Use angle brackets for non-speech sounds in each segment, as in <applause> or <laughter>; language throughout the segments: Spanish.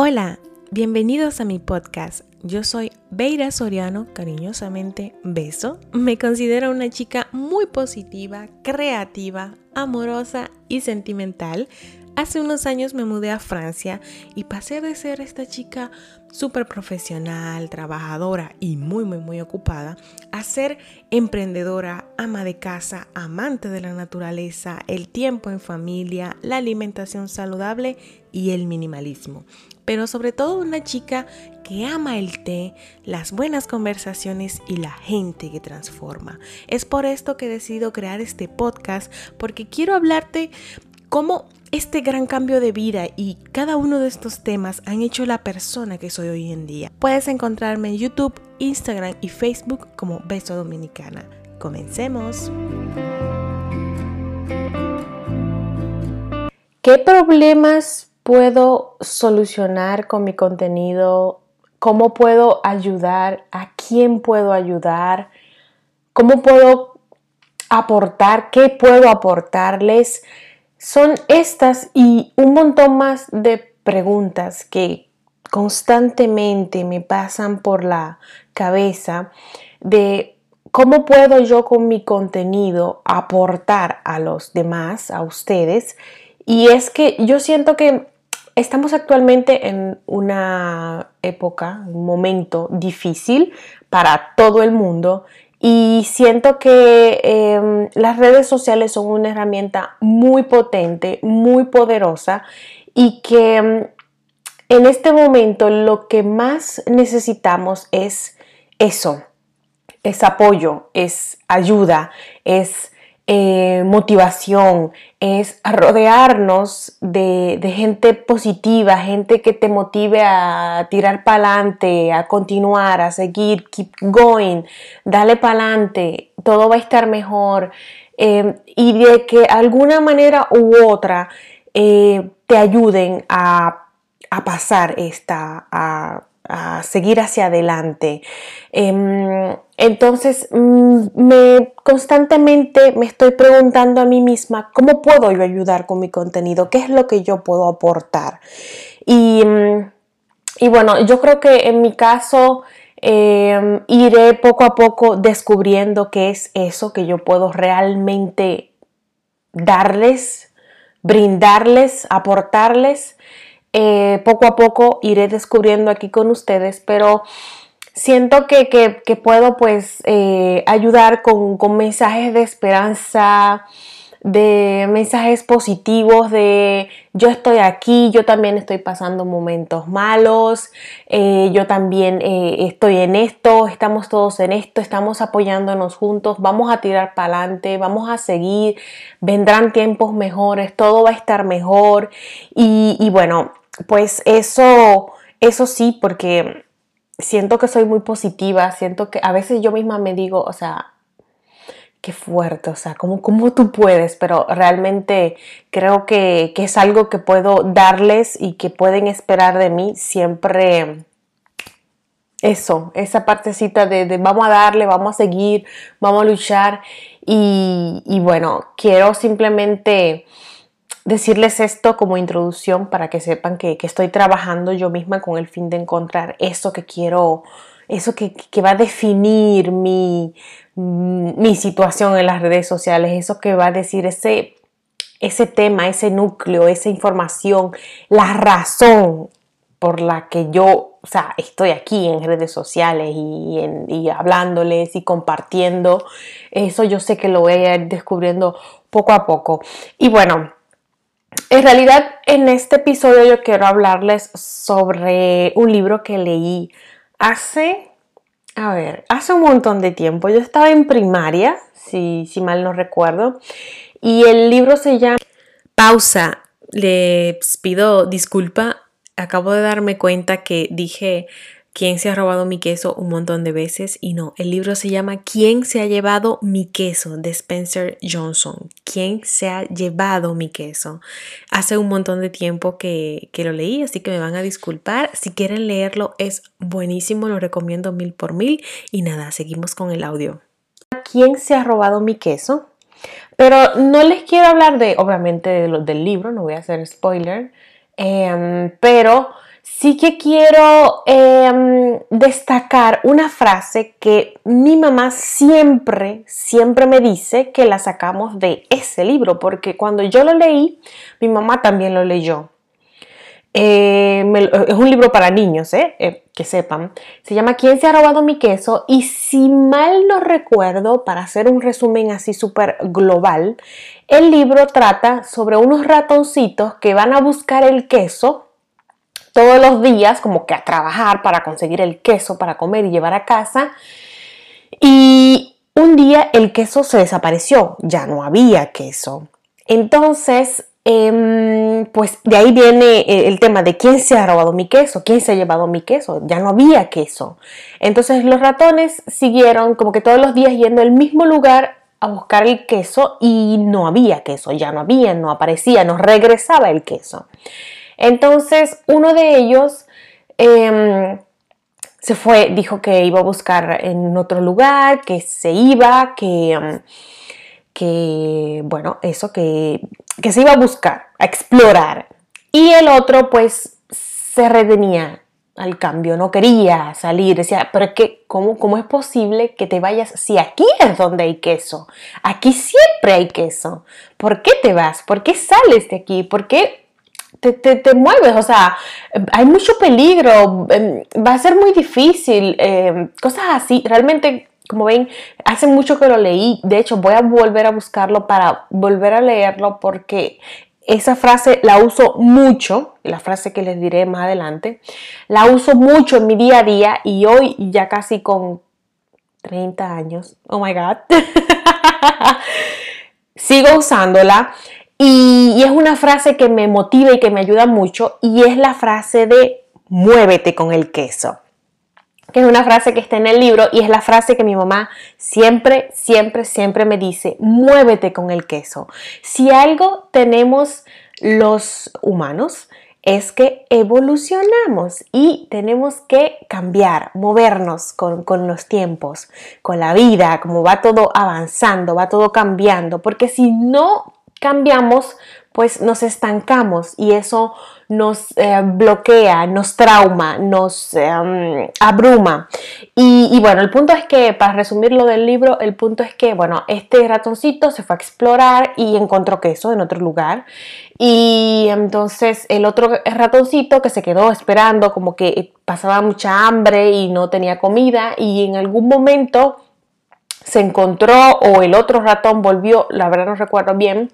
Hola, bienvenidos a mi podcast. Yo soy Beira Soriano, cariñosamente Beso. Me considero una chica muy positiva, creativa, amorosa y sentimental. Hace unos años me mudé a Francia y pasé de ser esta chica súper profesional, trabajadora y muy, muy, muy ocupada a ser emprendedora, ama de casa, amante de la naturaleza, el tiempo en familia, la alimentación saludable y el minimalismo. Pero sobre todo una chica que ama el té, las buenas conversaciones y la gente que transforma. Es por esto que he decidido crear este podcast porque quiero hablarte cómo este gran cambio de vida y cada uno de estos temas han hecho la persona que soy hoy en día. Puedes encontrarme en YouTube, Instagram y Facebook como Beso Dominicana. Comencemos. ¿Qué problemas puedo solucionar con mi contenido? ¿Cómo puedo ayudar? ¿A quién puedo ayudar? ¿Cómo puedo aportar? ¿Qué puedo aportarles? Son estas y un montón más de preguntas que constantemente me pasan por la cabeza de cómo puedo yo con mi contenido aportar a los demás, a ustedes. Y es que yo siento que estamos actualmente en una época, un momento difícil para todo el mundo y siento que em, las redes sociales son una herramienta muy potente, muy poderosa y que em, en este momento lo que más necesitamos es eso, es apoyo, es ayuda, es eh, motivación, es rodearnos de, gente positiva, gente que te motive a tirar para adelante, a continuar, a seguir, keep going, dale para adelante, todo va a estar mejor. Eh, y de que alguna manera u otra eh, te ayuden a, a pasar esta, a a seguir hacia adelante. Em, entonces, mm, me constantemente me estoy preguntando a mí misma, ¿cómo puedo yo ayudar con mi contenido? ¿Qué es lo que yo puedo aportar? Y, mm, y bueno, yo creo que en mi caso em, iré poco a poco descubriendo qué es eso que yo puedo realmente darles, brindarles, aportarles. Eh, poco a poco iré descubriendo aquí con ustedes, pero siento que, puedo pues eh, ayudar con, con, mensajes de esperanza, de mensajes positivos de yo estoy aquí, yo también estoy pasando momentos malos, eh, yo también estoy en esto, estamos todos en esto, estamos apoyándonos juntos, vamos a tirar para adelante, vamos a seguir, vendrán tiempos mejores, todo va a estar mejor. Y, y bueno, pues eso, eso sí, porque siento que soy muy positiva, siento que a veces yo misma me digo, o sea, qué fuerte, o sea, ¿cómo, cómo tú puedes? Pero realmente creo que, es algo que puedo darles y que pueden esperar de mí siempre. Eso, esa partecita de, vamos a darle, vamos a seguir, vamos a luchar. Y, y bueno, quiero simplemente decirles esto como introducción para que sepan que, estoy trabajando yo misma con el fin de encontrar eso que quiero, eso que, va a definir mi, mi, situación en las redes sociales, eso que va a decir ese, ese tema, ese núcleo, esa información, la razón por la que yo, o sea, estoy aquí en redes sociales y, y hablándoles y compartiendo. Eso yo sé que lo voy a ir descubriendo poco a poco. Y bueno, en realidad, en este episodio yo quiero hablarles sobre un libro que leí hace, a ver, hace un montón de tiempo. Yo estaba en primaria, si, si mal no recuerdo, y el libro se llama... Pausa, les pido disculpa, acabo de darme cuenta que dije ¿Quién se ha robado mi queso? un montón de veces y no, el libro se llama ¿Quién se ha llevado mi queso? de Spencer Johnson. ¿Quién se ha llevado mi queso? Hace un montón de tiempo que, que lo leí, así que me van a disculpar. Si quieren leerlo, es buenísimo, lo recomiendo mil por mil. Y nada, seguimos con el audio. ¿Quién se ha robado mi queso? Pero no les quiero hablar de, obviamente, de del libro, no voy a hacer spoiler, em, pero sí que quiero em, destacar una frase que mi mamá siempre, siempre me dice que la sacamos de ese libro, porque cuando yo lo leí, mi mamá también lo leyó. Eh, es un libro para niños, ¿eh? ¿eh? que sepan. Se llama ¿Quién se ha robado mi queso? Y si mal no recuerdo, para hacer un resumen así súper global, el libro trata sobre unos ratoncitos que van a buscar el queso todos los días como que a trabajar para conseguir el queso para comer y llevar a casa. Y un día el queso se desapareció, ya no había queso. Entonces, em, pues de ahí viene el tema de quién se ha robado mi queso, quién se ha llevado mi queso, ya no había queso. Entonces los ratones siguieron como que todos los días yendo al mismo lugar a buscar el queso y no había queso, ya no había, no aparecía, no regresaba el queso. Entonces, uno de ellos em, se fue, dijo que iba a buscar en otro lugar, que se iba, que, em, que bueno, eso, que, que se iba a buscar, a explorar. Y el otro, pues, se retenía al cambio, no quería salir, decía, pero que, ¿cómo, ¿cómo es posible que te vayas si aquí es donde hay queso? Aquí siempre hay queso. ¿Por qué te vas? ¿Por qué sales de aquí? ¿Por qué te, mueves, o sea, hay mucho peligro, em, va a ser muy difícil, em, cosas así. Realmente, como ven, hace mucho que lo leí, de hecho voy a volver a buscarlo para volver a leerlo porque esa frase la uso mucho, la frase que les diré más adelante, la uso mucho en mi día a día y hoy ya casi con 30 años, oh my god, <laughs> sigo usándola y, es una frase que me motiva y que me ayuda mucho y es la frase de muévete con el queso que es una frase que está en el libro y es la frase que mi mamá siempre, siempre, siempre me dice, muévete con el queso. Si algo tenemos los humanos es que evolucionamos y tenemos que cambiar, movernos con, con los tiempos, con la vida, como va todo avanzando, va todo cambiando, porque si no cambiamos, pues nos estancamos y eso nos eh, bloquea, nos trauma, nos em, abruma. Y, bueno, el punto es que, para resumir lo del libro, el punto es que, bueno, este ratoncito se fue a explorar y encontró queso en otro lugar. Y entonces el otro ratoncito que se quedó esperando, como que pasaba mucha hambre y no tenía comida, y en algún momento se encontró o el otro ratón volvió, la verdad no recuerdo bien,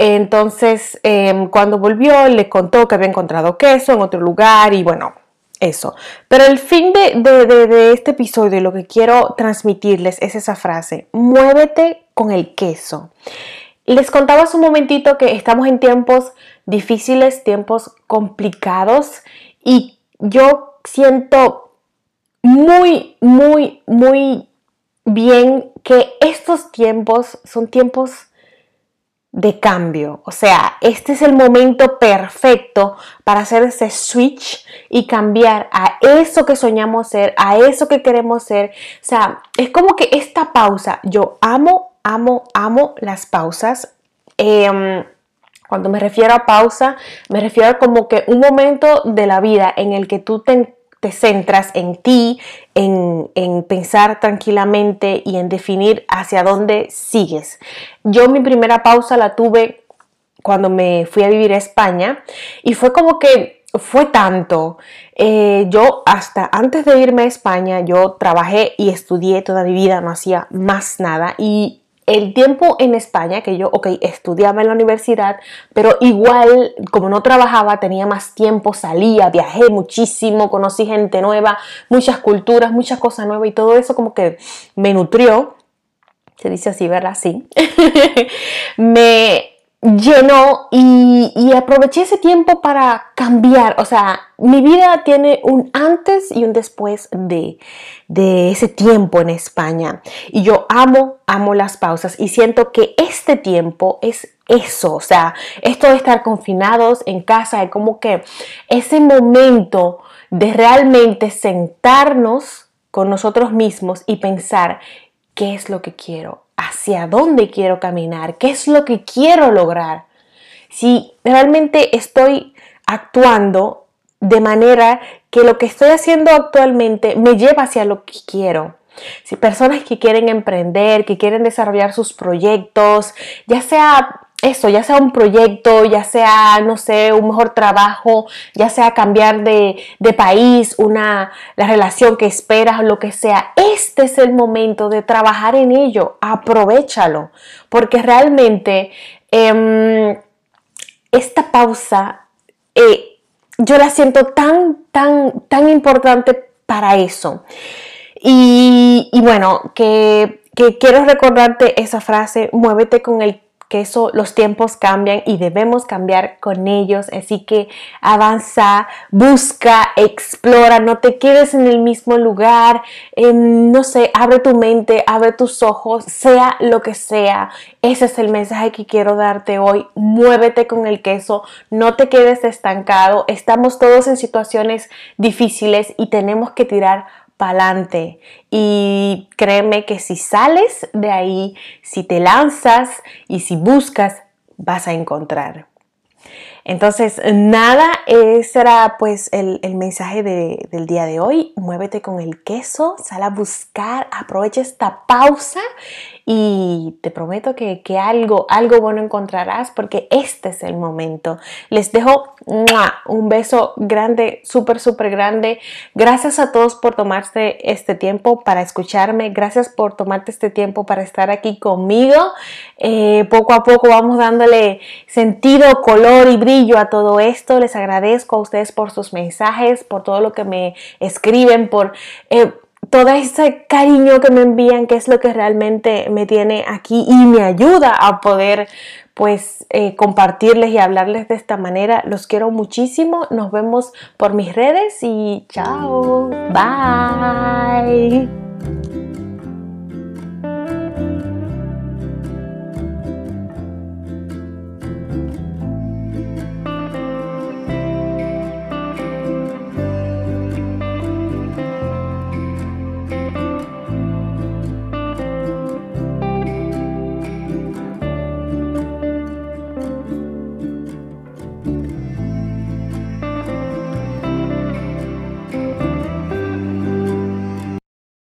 entonces, em, cuando volvió, le contó que había encontrado queso en otro lugar y bueno, eso. Pero el fin de, este episodio, lo que quiero transmitirles es esa frase, muévete con el queso. Les contaba hace un momentito que estamos en tiempos difíciles, tiempos complicados y yo siento muy, muy, muy bien que estos tiempos son tiempos de cambio. O sea, este es el momento perfecto para hacer ese switch y cambiar a eso que soñamos ser, a eso que queremos ser. O sea, es como que esta pausa, yo amo, amo, amo las pausas. Em, cuando me refiero a pausa, me refiero a como que un momento de la vida en el que tú te te centras en ti, en, pensar tranquilamente y en definir hacia dónde sigues. Yo mi primera pausa la tuve cuando me fui a vivir a España y fue como que fue tanto. Eh, yo hasta antes de irme a España, yo trabajé y estudié toda mi vida, no hacía más nada y el tiempo en España, que yo, ok, estudiaba en la universidad, pero igual, como no trabajaba, tenía más tiempo, salía, viajé muchísimo, conocí gente nueva, muchas culturas, muchas cosas nuevas y todo eso como que me nutrió, se dice así, ¿verdad? Sí. <laughs> me llenó y, aproveché ese tiempo para cambiar. O sea, mi vida tiene un antes y un después de, de ese tiempo en España. Y yo amo, amo las pausas y siento que este tiempo es eso. O sea, esto de estar confinados en casa, es como que ese momento de realmente sentarnos con nosotros mismos y pensar qué es lo que quiero, hacia dónde quiero caminar, qué es lo que quiero lograr. Si realmente estoy actuando de manera que lo que estoy haciendo actualmente me lleva hacia lo que quiero. Si personas que quieren emprender, que quieren desarrollar sus proyectos, ya sea eso, ya sea un proyecto, ya sea, no sé, un mejor trabajo, ya sea cambiar de, país, una, la relación que esperas, lo que sea, este es el momento de trabajar en ello, aprovechalo, porque realmente em, esta pausa eh, yo la siento tan, tan, tan importante para eso. Y, bueno, que, que quiero recordarte esa frase, muévete con el que eso, los tiempos cambian y debemos cambiar con ellos. Así que avanza, busca, explora, no te quedes en el mismo lugar, em, no sé, abre tu mente, abre tus ojos, sea lo que sea. Ese es el mensaje que quiero darte hoy. Muévete con el queso, no te quedes estancado. Estamos todos en situaciones difíciles y tenemos que tirar pa'lante. Y créeme que si sales de ahí, si te lanzas y si buscas, vas a encontrar. Entonces, nada, ese era pues el, mensaje del día de hoy. Muévete con el queso, sal a buscar, aprovecha esta pausa y te prometo que, algo, algo bueno encontrarás porque este es el momento. Les dejo un beso grande, súper, súper grande. Gracias a todos por tomarse este tiempo para escucharme. Gracias por tomarte este tiempo para estar aquí conmigo. Eh, poco a poco vamos dándole sentido, color y brillo a todo esto. Les agradezco a ustedes por sus mensajes, por todo lo que me escriben, por... Eh, todo ese cariño que me envían, que es lo que realmente me tiene aquí y me ayuda a poder pues eh, compartirles y hablarles de esta manera. Los quiero muchísimo. Nos vemos por mis redes y chao. Bye.